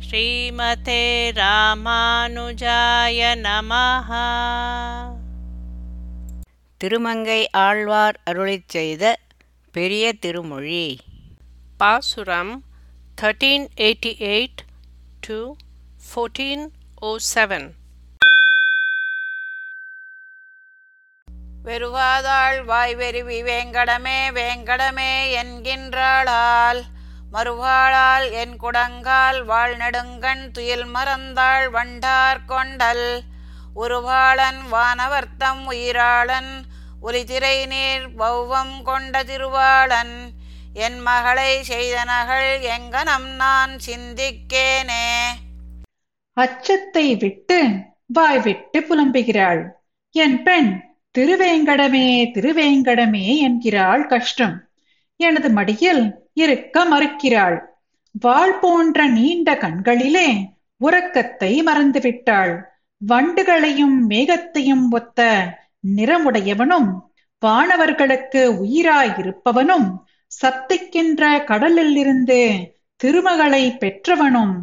ஸ்ரீமதே ராமானுஜாய நமஹ. திருமங்கை ஆழ்வார் அருளிச் செய்த பெரிய திருமொழி. பாசுரம் 1388 to 1407 வெறுவாதாள் வாய்வெருவி வேங்கடமே வேங்கடமே என்கின்றாளால் மறுவாளால் என் குடங்கால் வாழ் நெடுங்கண் துயில் மறந்தாள் வண்டார் கொண்டல். உருவாளன் வானவர்த்தம் உயிராளன் ஒலிதிரை நீர் பௌவம் கொண்ட திருவாளன். என் மகளை செய்தனகள் எங்கனம் நான் சிந்திக்கேனே. அச்சத்தை விட்டு வாய் விட்டு புலம்புகிறாள். என் பெண் திருவேங்கடமே திருவேங்கடமே என்கிறாள் கஷ்டம். எனது மடியில் இருக்க மறுக்கிறாள். வாள் போன்ற நீண்ட கண்களிலே உறக்கத்தை மறந்துவிட்டாள். வண்டுகளையும் மேகத்தையும் ஒத்த நிறமுடையவனும் வானவர்களுக்கு உயிராயிருப்பவனும் சத்திக்கின்ற கடலில் இருந்து திருமகளை பெற்றவனும்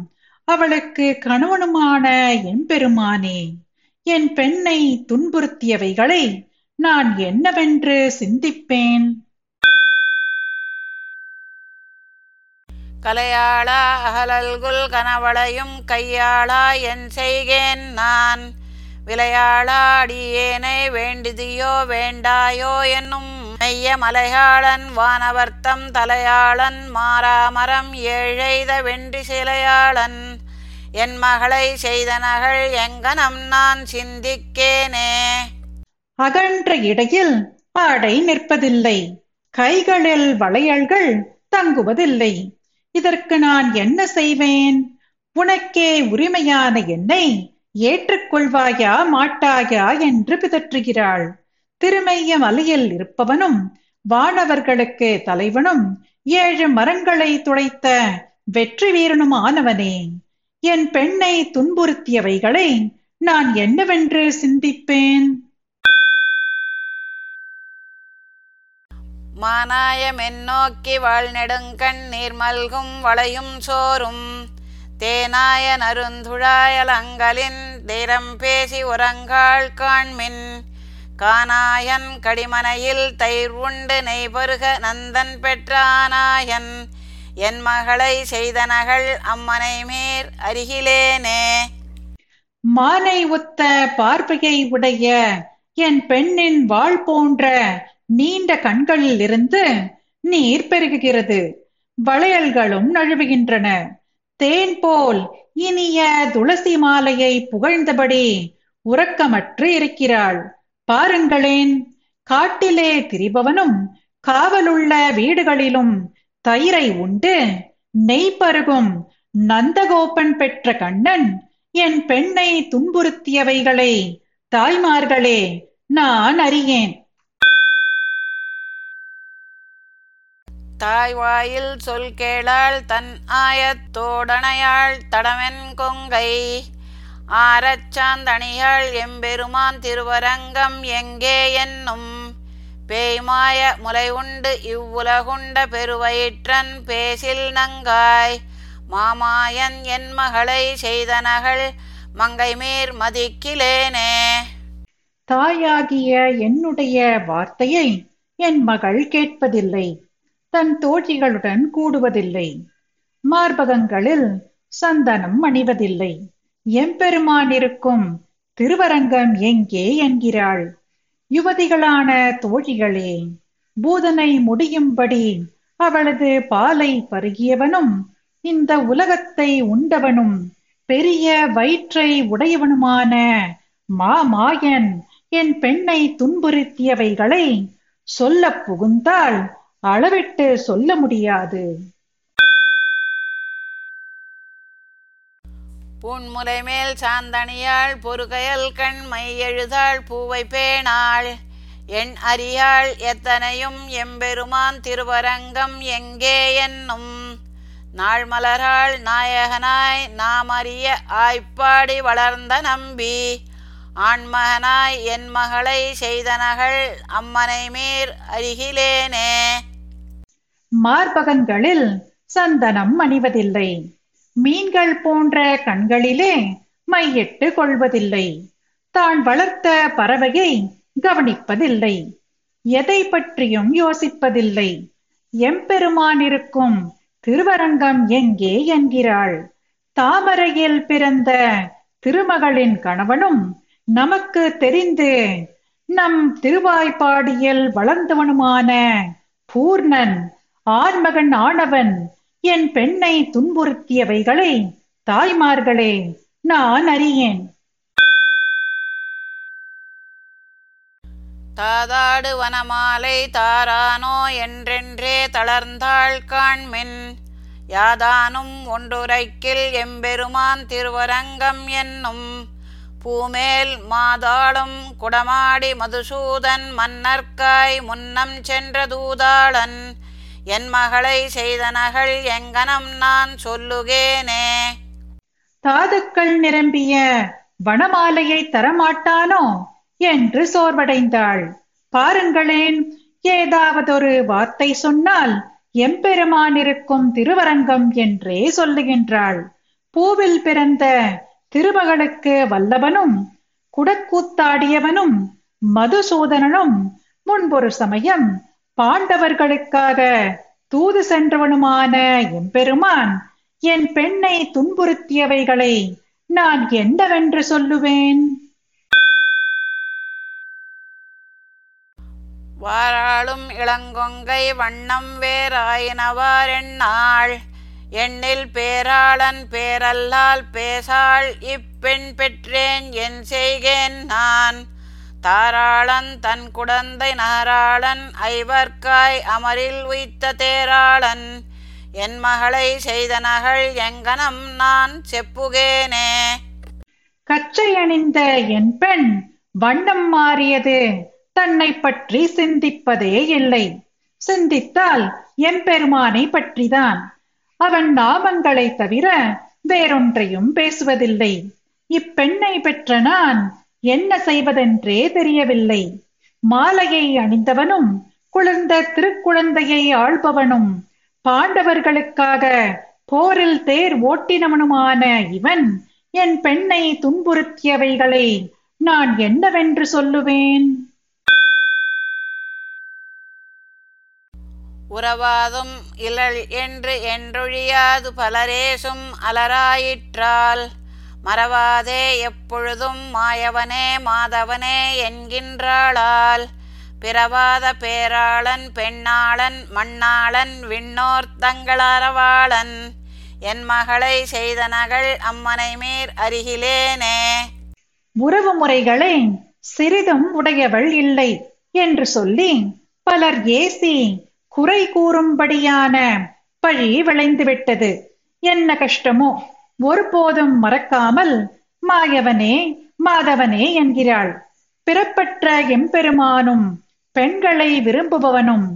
அவளுக்கு கணவனுமான எம்பெருமானே என் பெண்ணை துன்புறுத்தியவைகளை நான் என்னவென்று சிந்திப்பேன்? கலையாளா அகலல்குல் கனவளையும் கையாளா என் செய்கேன் நான். விளையாளா அடியேனை வேண்டிதியோ வேண்டாயோ என்னும் மெய்ய மலையாளன் வானவர்த்தம் தலையாளன் மாறாமரம் ஏழைத வென்றி சிலையாளன். என் மகளை செய்தனகள் எங்கனம் நான் சிந்திக்கேனே. அகன்ற இடையில் ஆடை நிற்பதில்லை. கைகளில் வளையல்கள் தங்குவதில்லை. இதற்கு நான் என்ன செய்வேன்? உனக்கே உரிமையான என்னை ஏற்றுக்கொள்வாயா மாட்டாயா என்று பிதற்றுகிறாள். திருமைய மலையில் இருப்பவனும் வானவர்களுக்கு தலைவனும் ஏழு மரங்களை துளைத்த வெற்றி வீரனும் ஆனவனே என் பெண்ணை துன்புறுத்தியவைகளை நான் என்னவென்று சிந்திப்பேன்? மானாயமென்னோக்கி வாழ்நெடுங்கண் நீர்மல்கும் வளையும் சோறும். தேனாய நருந்துழாயலங்களின் தீரம் பேசி உறங்காள் காண்மின். கானாயன் கடிமனையில் தயிர் உண்டு நெய்பருக நந்தன் பெற்றானாயன். என் மகளை செய்தனகள் அம்மனை மேர் அருகிலேனே. மானை ஒத்த பார்வையை உடைய என் பெண்ணின் வாழ் போன்ற நீண்ட கண்களில் இருந்து நீர் பெருகுகிறது. வளையல்களும் நழுவுகின்றன. தேன் போல் இனிய துளசி மாலையை புகழ்ந்தபடி உறக்கமற்று இருக்கிறாள். பாருங்களேன் காட்டிலே திரிபவனும் காவலுள்ள வீடுகளிலும் தயிரை உண்டு நெய் பருகும் நந்தகோபன் பெற்ற கண்ணன் என் பெண்ணை துன்புறுத்தியவைகளை தாய்மார்களே நான் அறியேன். தாய்வாயில் சொல் கேளாள் தன் ஆயத்தோடணையாள் தடமென் கொங்கை. ஆரச்சாந்தணியாள் எம்பெருமான் திருவரங்கம் எங்கே என்னும் பேய்மாய முலை உண்டு இவ்வுலகுண்ட பெருவயிற்றன் பேசில் நங்காய். மாமாயன் என் மகளை செய்தனகள் மங்கைமீர் மதிக்கிலேனே. தாயாகிய என்னுடைய வார்த்தையை என் மகள் கேட்பதில்லை. தன் தோழிகளுடன் கூடுவதில்லை. மார்பகங்களில் சந்தனம் அணிவதில்லை. எம்பெருமான் இருக்கும் திருவரங்கம் எங்கே என்கிறாள்? யுவதிகளான தோழிகளே பூதனை முடியும்படி அவளது பாலை பருகியவனும் இந்த உலகத்தை உண்டவனும் பெரிய வயிற்றை உடையவனுமான மாமாயன் என் பெண்ணை துன்புறுத்தியவைகளை சொல்ல புகுந்தால் அளவிட்டு சொல்ல முடியாது. பூன்முலை மேல் சாந்தணியாள் பொறுகையல் கண் மை எழுதாள் பூவை பேணாள். என் அறியாள் எத்தனையும் எம்பெருமான் திருவரங்கம் எங்கே என்னும் நாள் மலராள் நாயகனாய் நாம் அறிய ஆய்ப்பாடி வளர்ந்த நம்பி. ஆண்மகனாய் என் மகளை செய்தனகள் அம்மனை மீர் அருகிலேனே. மார்பகன்களில் சந்தனம் அணிவதில்லை. மீன்கள் போன்ற கண்களிலே மையிட்டு கொள்வதில்லை. தான் வளர்த்த பறவையை கவனிப்பதில்லை. எதை பற்றியும் யோசிப்பதில்லை. எம்பெருமான் இருக்கும் திருவரங்கம் எங்கே என்கிறாள்? தாமரையில் பிறந்த திருமகளின் கணவனும் நமக்கு தெரிந்து நம் திருவாய்ப்பாடியில் வளர்ந்தவனுமான பூர்ணன் ஆண்மகன் ஆனவன் என் பெண்ணை துன்புறுத்தியவைகளை தாய்மார்களே நான் அறியேன். தாதாடு வனமாலை தாரானோ என்றென்றே தளர்ந்தாள் காண்மின். யாதானும் ஒன்றுரைக்கில் எம்பெருமான் திருவரங்கம் என்னும். பூமேல் மாதாளும் குடமாடி மதுசூதன் மன்னர்க்காய் முன்னம் சென்ற தூதாளன். என் மகளை செய்தனகள் எங்கனம் நான் சொல்லுகேனே. தாதுக்கள் நிரம்பிய வனமாலையை தரமாட்டானோ என்று சோர்வடைந்தாள். பாருங்களேன் ஏதாவதொரு வார்த்தை சொன்னால் எம்பெருமானிருக்கும் திருவரங்கம் என்றே சொல்லுகின்றாள். பூவில் பிறந்த திருமகளுக்கு வல்லவனும் குடக்கூத்தாடியவனும் மதுசூதனனும் முன்பொரு சமயம் பாண்டவர்களுக்காக தூது சென்றவனுமான எம்பெருமான் என் பெண்ணை துன்புறுத்தியவைகளை நான் என்னவென்று சொல்லுவேன்? வாராளும் இளங்கொங்கை வண்ணம் வேறாயினவாரெண்ணாள் எண்ணில் பேராளன் பேரல்லால் பேசாள் இப்பெண் பெற்றேன் என் செய்கேன் நான். தாராளன் தன் குடந்தை நாராளன் ஐவர்க்காய் அமரில் உய்த்த தேராளன். என் மகளை செய்தனகள் எங்கனம் நான் செப்புகேனே. கச்சை அணிந்த என் பெண் வண்ணம் மாறியது. தன்னை பற்றி சிந்திப்பதே இல்லை. சிந்தித்தால் எம்பெருமானை பற்றிதான். அவன் நாமங்களை தவிர வேறொன்றையும் பேசுவதில்லை. இப்பெண்ணை பெற்ற நான் என்ன செய்வதென்றே தெரியவில்லை. மாலையை அணிந்தவனும் குளிர்ந்த திருக்குழந்தையை ஆள்பவனும் பாண்டவர்களுக்காக போரில் தேர் ஓட்டினவனுமான இவன் என் பெண்ணை துன்புறுத்தியவைகளை நான் என்னவென்று சொல்லுவேன்? உறவாதும் இலள் என்று என்றொழியாது பலரேசும் அலராயிற்றால். மறவாதே எப்பொழுதும் மாயவனே மாதவனே என்கின்றாளால். பிறவாத பேராளன் பெண்ணாளன் மண்ணாளன் விண்ணோர் தங்களறவாளன் என் மகளை செய்தனகள் அம்மனை மேற் அருகிலேனே. உறவு முறைகளை சிறிதும் உடையவள் இல்லை என்று சொல்லி பலர் ஏசி குறை கூறும்படியான பழி விளைந்துவிட்டது. என்ன கஷ்டமோ ஒருபோதும் மறக்காமல் மாயவனே மாதவனே என்கிறாள். பிறப்பற்ற எம்பெருமானும் பெண்களை விரும்புபவனும்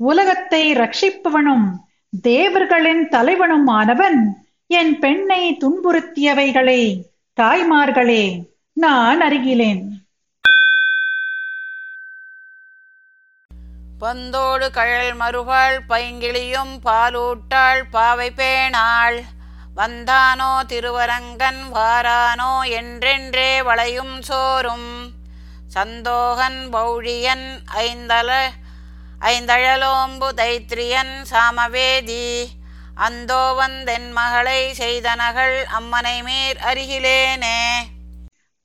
உலகத்தை ரட்சிப்பவனும் தேவர்களின் தலைவனுமானவன் என் பெண்ணை துன்புறுத்தியவைகளே தாய்மார்களே நான் அறிகிலேன் பந்தோடு கழல் மறுகாள் பைங்கிளியும் பாலூட்டாள் பாவை பேணாள் வந்தானோ திருவரங்கன் வாரானோ என்றென்றே வளையும் சோறும். சந்தோகன் பௌழியன் ஐந்தல ஐந்தழலோம்பு தைத்திரியன் சாமவேதி. அந்தோவன் வந்தென் செய்தனகள் அம்மனை மேற் அருகிலேனே.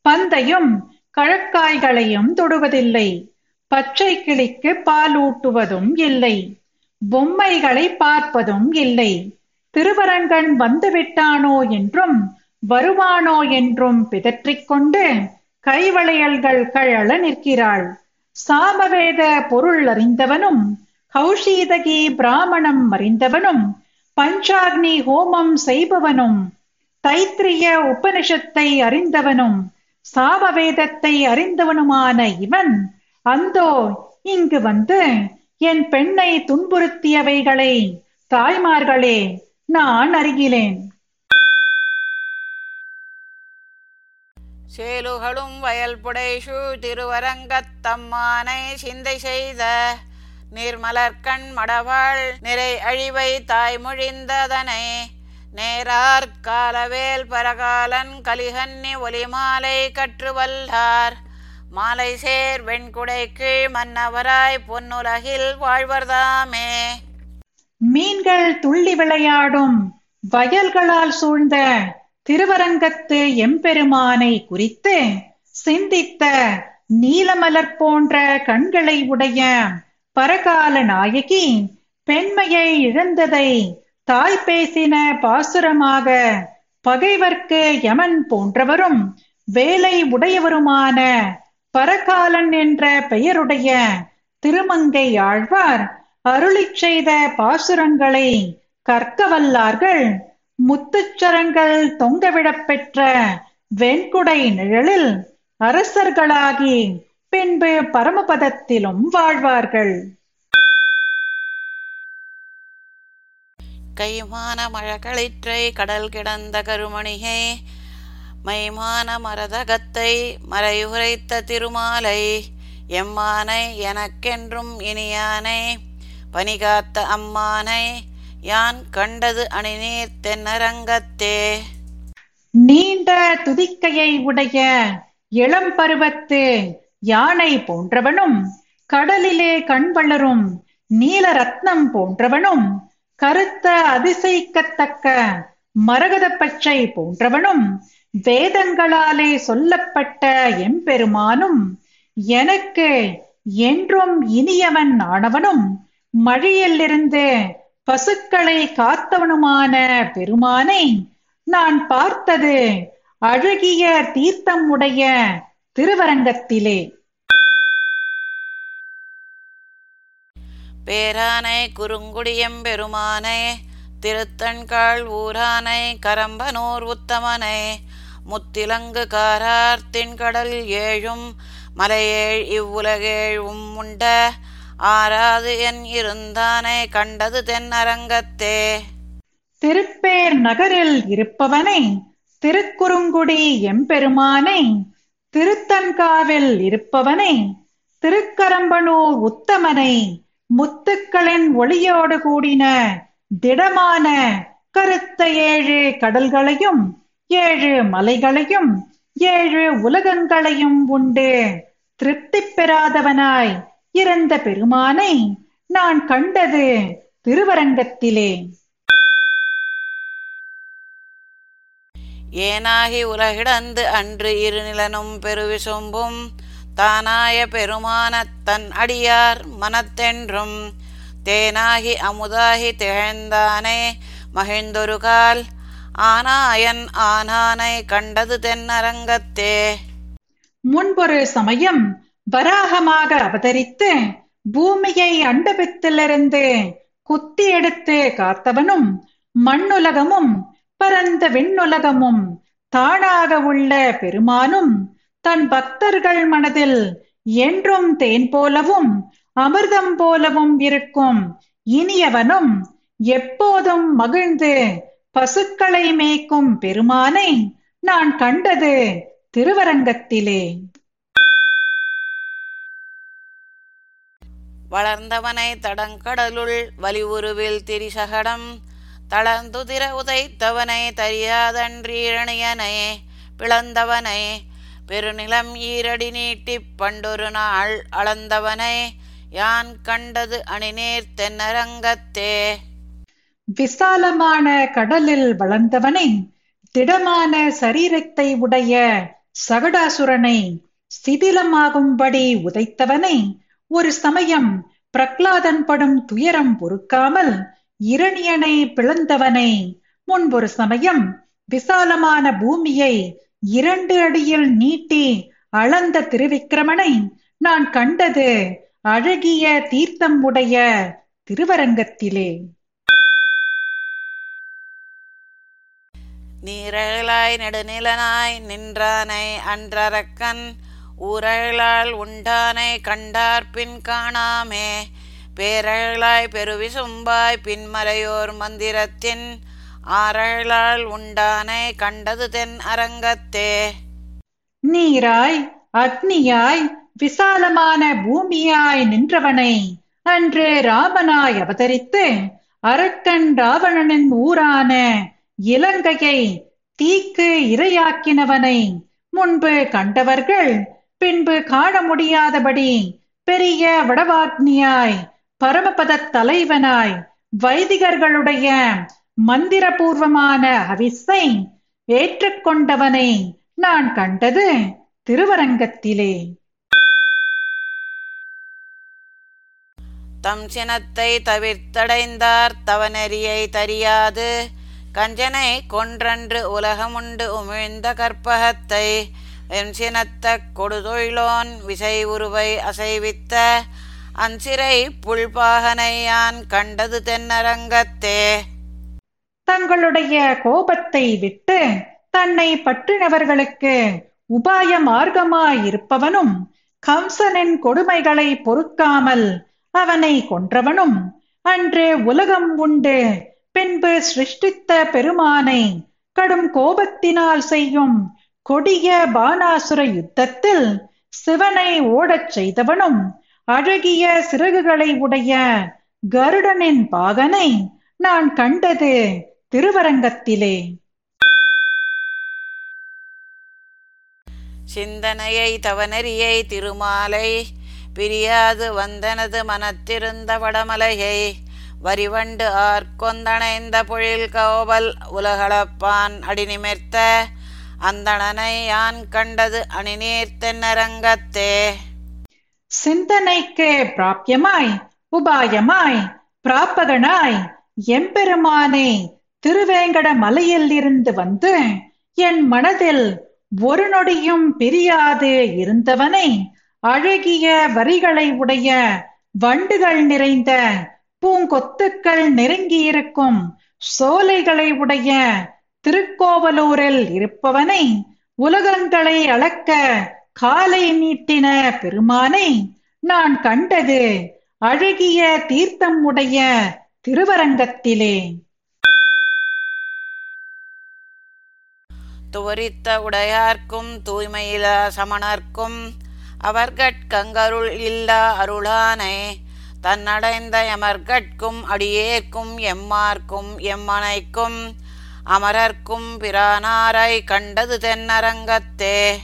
பந்தையும் கழக்காய்களையும் தொடுவதில்லை. பச்சை கிளிக்கு பாலூட்டுவதும் இல்லை. பொம்மைகளை பார்ப்பதும் இல்லை. திருவரங்கன் வந்துவிட்டானோ என்றும் வருவானோ என்றும் பிதற்றிக் கொண்டு கைவளையல்கள் கழல நிற்கிறாள். சாமவேத பொருள் அறிந்தவனும் கௌஷீதகி பிராமணம் அறிந்தவனும் பஞ்சாக்னி ஹோமம் செய்பவனும் தைத்திரிய உபனிஷத்தை அறிந்தவனும் சாமவேதத்தை அறிந்தவனுமான இவன் அந்தோ இங்கு வந்து என் பெண்ணை துன்புறுத்தியவைகளை தாய்மார்களே நான் அருகிலேன். சேலுகளும் வயல் புடைசு திருவரங்கத்தம்மானை சிந்தை செய்த நீர்மலர்கண் மடவாள் நிறை அழிவை தாய்மொழிந்ததனை நேரார் காலவேல் பரகாலன் கலிகன்னி ஒலிமாலை கற்று வல்லார் மாலை சேர் வெண்குடைக்கு மன்னவராய் பொன்னுலகில் வாழ்வர்தாமே. மீன்கள் துள்ளி விளையாடும் வயல்களால் சூழ்ந்த திருவரங்கத்து எம்பெருமானை குறித்து சிந்தித்த நீலமலர் போன்ற கண்களை உடைய பரகால நாயகி பெண்மையை இழந்ததை தாய் பேசின பாசுரமாக பகைவர்க்கு யமன் போன்றவரும் வேலை உடையவருமான பரகாலன் என்ற பெயருடைய திருமங்கை ஆழ்வார் அருளிச் செய்த பாசுரங்களை கற்க வல்லார்கள் முத்துச்சரங்கள் தொங்கவிடப் பெற்ற வெண்குடை நிழலில் அரசர்களாகி பின்பு பரமபதத்திலும் வாழ்வார்கள். கைமான மழகளிற்றை கடல் கிடந்த கருமணிகை மைமான மரதகத்தை மறையுரைத்த திருமாலை எம்மானை எனக்கென்றும் இனியானை பனிகாத்த அம்மானை யான் கண்டது அணிநீர் தென்னரங்கத்தே. நீண்ட துதிக்கையை உடைய இளம் பருவத்து யானை போன்றவனும் கடலிலே கண் வளரும் நீல ரத்னம் போன்றவனும் கருத்த அதிசயிக்கத்தக்க மரகத பச்சை போன்றவனும் வேதங்களாலே சொல்லப்பட்ட எம்பெருமானும் எனக்கு என்றும் இனியவன் ஆனவனும் மழையிலிருந்து பசுக்களை காத்தவனுமான பெருமானை நான் பார்த்தது அழகிய தீர்த்தம் உடைய திருவரங்கத்திலே. பேரானை குறுங்குடியம் பெருமானை திருத்தண்காள் ஊரானை கரம்பனூர் உத்தமனை முத்திலங்கு காரார் தின்கடல் ஏழும் மலையேழ் இவ்வுலகேழும் உண்ட ஆறாது என் இருந்தானை கண்டது தென்னரங்கத்தே. திருப்பேர் நகரில் இருப்பவனை திருக்குறுங்குடி எம்பெருமானை திருத்தன்காவில் இருப்பவனை திருக்கரம்பனூர் உத்தமனை முத்துக்களின் ஒளியோடு கூடின திடமான கருத்த ஏழு கடல்களையும் ஏழு மலைகளையும் ஏழு உலகங்களையும் உண்டு. திருப்தி பெறாதவனாய் இருந்த பெருமானை நான் கண்டது திருவரங்கத்திலே. ஏனாகி உலகிடந்து அன்று இருநிலனும் பெருவிசும்பும் தானாய பெருமானத் தன் அடியார் மனத்தென்றும் தேனாகி அமுதாகி திகழ்ந்தானே மகிழ்ந்தொரு கால் ஆனாயன் ஆனானை கண்டது தென்னரங்கத்தே. முன்பொரு சமயம் வராகமாக அவதரித்து பூமியை அண்டபத்திலிருந்து குத்தி எடுத்து காத்தவனும் மண்ணுலகமும் பரந்த விண்ணுலகமும் தானாக உள்ள பெருமானும் தன் பக்தர்கள் மனதில் என்றும் தேன் போலவும் அமிர்தம் போலவும் இருக்கும் இனியவனும் எப்போதும் மகிழ்ந்து பசுக்களை மேய்க்கும் பெருமானை நான் கண்டது திருவரங்கத்திலே. வளர்ந்தவனை தடங்கடலுள் வலிவுருவில் திரிசகடம். தளர்ந்துதிர உதைத்தவனை தரியாதன்றீரணியனை பிளந்தவனை பெருநிலம் ஈரடி நீட்டிப் பண்டொரு நாள் அளந்தவனை யான் கண்டது அணிநீர் தென்னரங்கத்தே. விசாலமான கடலில் வளர்ந்தவனை திடமான சரீரத்தை உடைய சகடாசுரனை சிதிலமாகும்படி உதைத்தவனை ஒரு சமயம் பிரக்லாதன் படும் துயரம் பொறுக்காமல் இரணியனை பிளந்தவனை. முன்பொரு சமயம் விசாலமான பூமியை இரண்டு அடியில் நீட்டி அளந்த திருவிக்கிரமனை நான் கண்டது அழகிய தீர்த்தம் உடைய திருவரங்கத்திலே. நீரழலாய் நெடுநிலனாய் நின்றானை அன்றரக்கன் ஊரழலால் உண்டானை கண்டார் பின் காணாமே. பேரழலாய் பெருவிசும்பாய் பின்மறையோர் மந்திரத்தின் ஆரழலால் உண்டானை கண்டது தென் அரங்கத்தே. நீராய் அக்னியாய் விசாலமான பூமியாய் நின்றவனை அன்று ராமனாய் அவதரித்து அரக்கன் ராவணனின் ஊரான இலங்கையை தீக்கு இரையாக்கினவனை முன்பு கண்டவர்கள் பின்பு காண முடியாதபடி பெரிய வடவாக்னியாய் பரமபத தலைவனாய் வைதிகர்களுடைய மந்திரபூர்வமான அவிசை ஏற்றுக்கொண்டவனை நான் கண்டது திருவரங்கத்திலே. தம் சினத்தை தவிர்த்தடைந்தார் தவநெறியை தறியாது கஞ்சனை கொன்றன்று உலகமுண்டு உமிழ்ந்த கற்பகத்தை என்சினத்த கொடுதொழிலோன் விசை உருவை அசைவித்த அஞ்சிறை புல்பாகனையான் கண்டது தென்னரங்கத்தே. தங்களுடைய கோபத்தை விட்டு தன்னை பற்றினவர்களுக்கு உபாய மார்க்கமாயிருப்பவனும் கம்சனின் கொடுமைகளை பொறுக்காமல் அவனை கொன்றவனும் அன்று உலகம் உண்டு. பின்பு சிருஷ்டித்த பெருமானை கடும் கோபத்தினால் செய்யும் கொடிய பானாசுர யுத்தத்தில் சிவனை ஓடச் செய்தவனும் அழகிய சிறகுகளை உடைய கருடனின் பாகனை நான் கண்டது திருவரங்கத்திலே. சிந்தனையை தவநெறியை திருமாலை பிரியாது வந்தனது மனத்திருந்த வடமலையை வரிவண்டு ஆர்கொந்தணைந்த பொழில் கோவல் உலகளப்பான் அடிநிமிர்த்த அந்தணனை யான் கண்டது அணிநேர்த்தென்னரங்கத்தே சிந்தனைக்கே சிந்தனைக்கு பிராபியமாய் உபாயமாய் பிராப்பகனாய் எம்பெருமானே திருவேங்கட மலையில் இருந்து வந்து என் மனதில் ஒரு நொடியும் பிரியாது இருந்தவனை அழகிய வரிகளை உடைய வண்டுகள் நிறைந்த பூங்கொத்துக்கள் நெருங்கியிருக்கும் சோலைகளை உடைய திருக்கோவலூரில் இருப்பவனை உலகங்களை அளக்க காலை நீட்டின பெருமானை நான் கண்டது அழகிய தீர்த்தம் உடைய திருவரங்கத்திலே. துவரித்த உடையார்க்கும் தூய்மையில சமணர்க்கும் அவர்கட்கங்கருள் இல்லா அருளானை தன்னடைந்த எமர்கட்கும் அடியேற்கும் எம்மார்க்கும் எம்மனைக்கும் அமரர்க்கும் பிரானாரை கண்டது தென்னரங்கத்தே.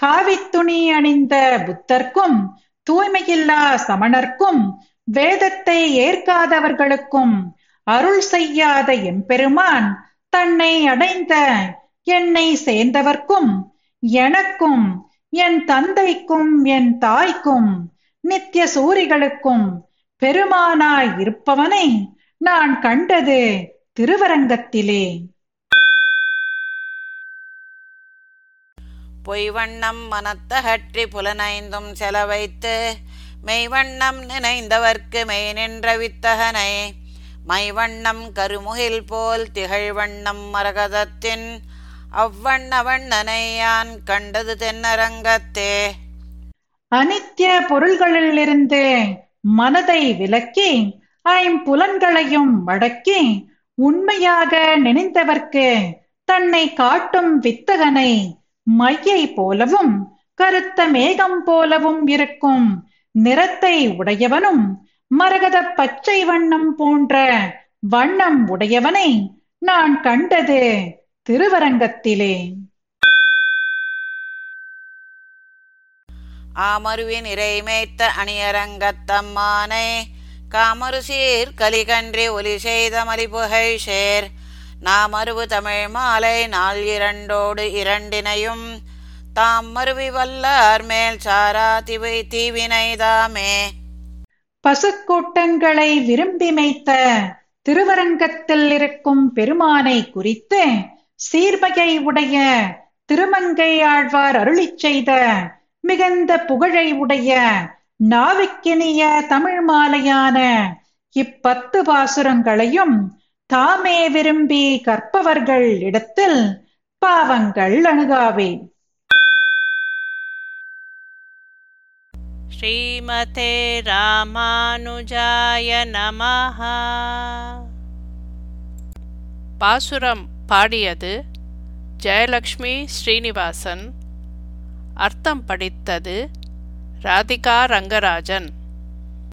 காவித்துணி அணிந்த புத்தர்க்கும் தூய்மையில்லா சமணர்க்கும் வேதத்தை ஏற்காதவர்களுக்கும் அருள் செய்யாத எம்பெருமான் தன்னை அடைந்த என்னை சேர்ந்தவர்க்கும் எனக்கும் என் தந்தைக்கும் என் தாய்க்கும் நித்திய சூரிகளுக்கும் பெருமானாய் இருப்பவனை நான் கண்டது திருவரங்கத்திலே. பொய்வண்ணம் மனத்தகற்றி புலனைந்தும் செலவைத்து மெய்வண்ணம் நினைந்தவர்க்கு மெய் நின்ற வித்தகனை மைவண்ணம் கருமுகில் போல் திகழ்வண்ணம் மரகதத்தின் அவ்வண்ண வண்ணனை யான் கண்டது தென்னரங்கத்தே. அனித்திய பொருள்களிலிருந்து மனதை விலக்கி ஐம்புலன்களையும் அடக்கி உண்மையாக நினைந்தவர்க்கு தன்னை காட்டும் வித்தகனை மையை போலவும் கருத்த மேகம் போலவும் இருக்கும். நிறத்தை உடையவனும் மரகத பச்சை வண்ணம் போன்ற வண்ணம் உடையவனை நான் கண்டது திருவரங்கத்திலே. ஆமருவின் இறைமேத்த அணியரங்கத்தம்மானே காமரு சீர் கலிகன்றி ஒலி செய்த மலிபுகை ஷேர். நாமருவு தமிழ் மாலை நாள் இரண்டோடு இரண்டினையும் தாம் மருவி வல்லார் மேல் சாரா திவை தீவினைதாமே பசுக்கூட்டங்களை விரும்பி மேய்த்த திருவரங்கத்தில் இருக்கும் பெருமானை குறித்து சீர்மையை உடைய திருமங்கை ஆழ்வார் அருளிச் செய்த மிகுந்த புகழை உடைய நாவிக்கினிய தமிழ் மாலையான இப்பத்து பாசுரங்களையும் தாமே விரும்பி கற்பவர்கள் இடத்தில் பாவங்கள் அணுகாவே ஸ்ரீமதே ராமானுஜாய நமஹ. பாசுரம் பாடியது ஜெயலக்ஷ்மி ஸ்ரீனிவாசன். அர்த்தம் படித்தது ராதிகா ரங்கராஜன்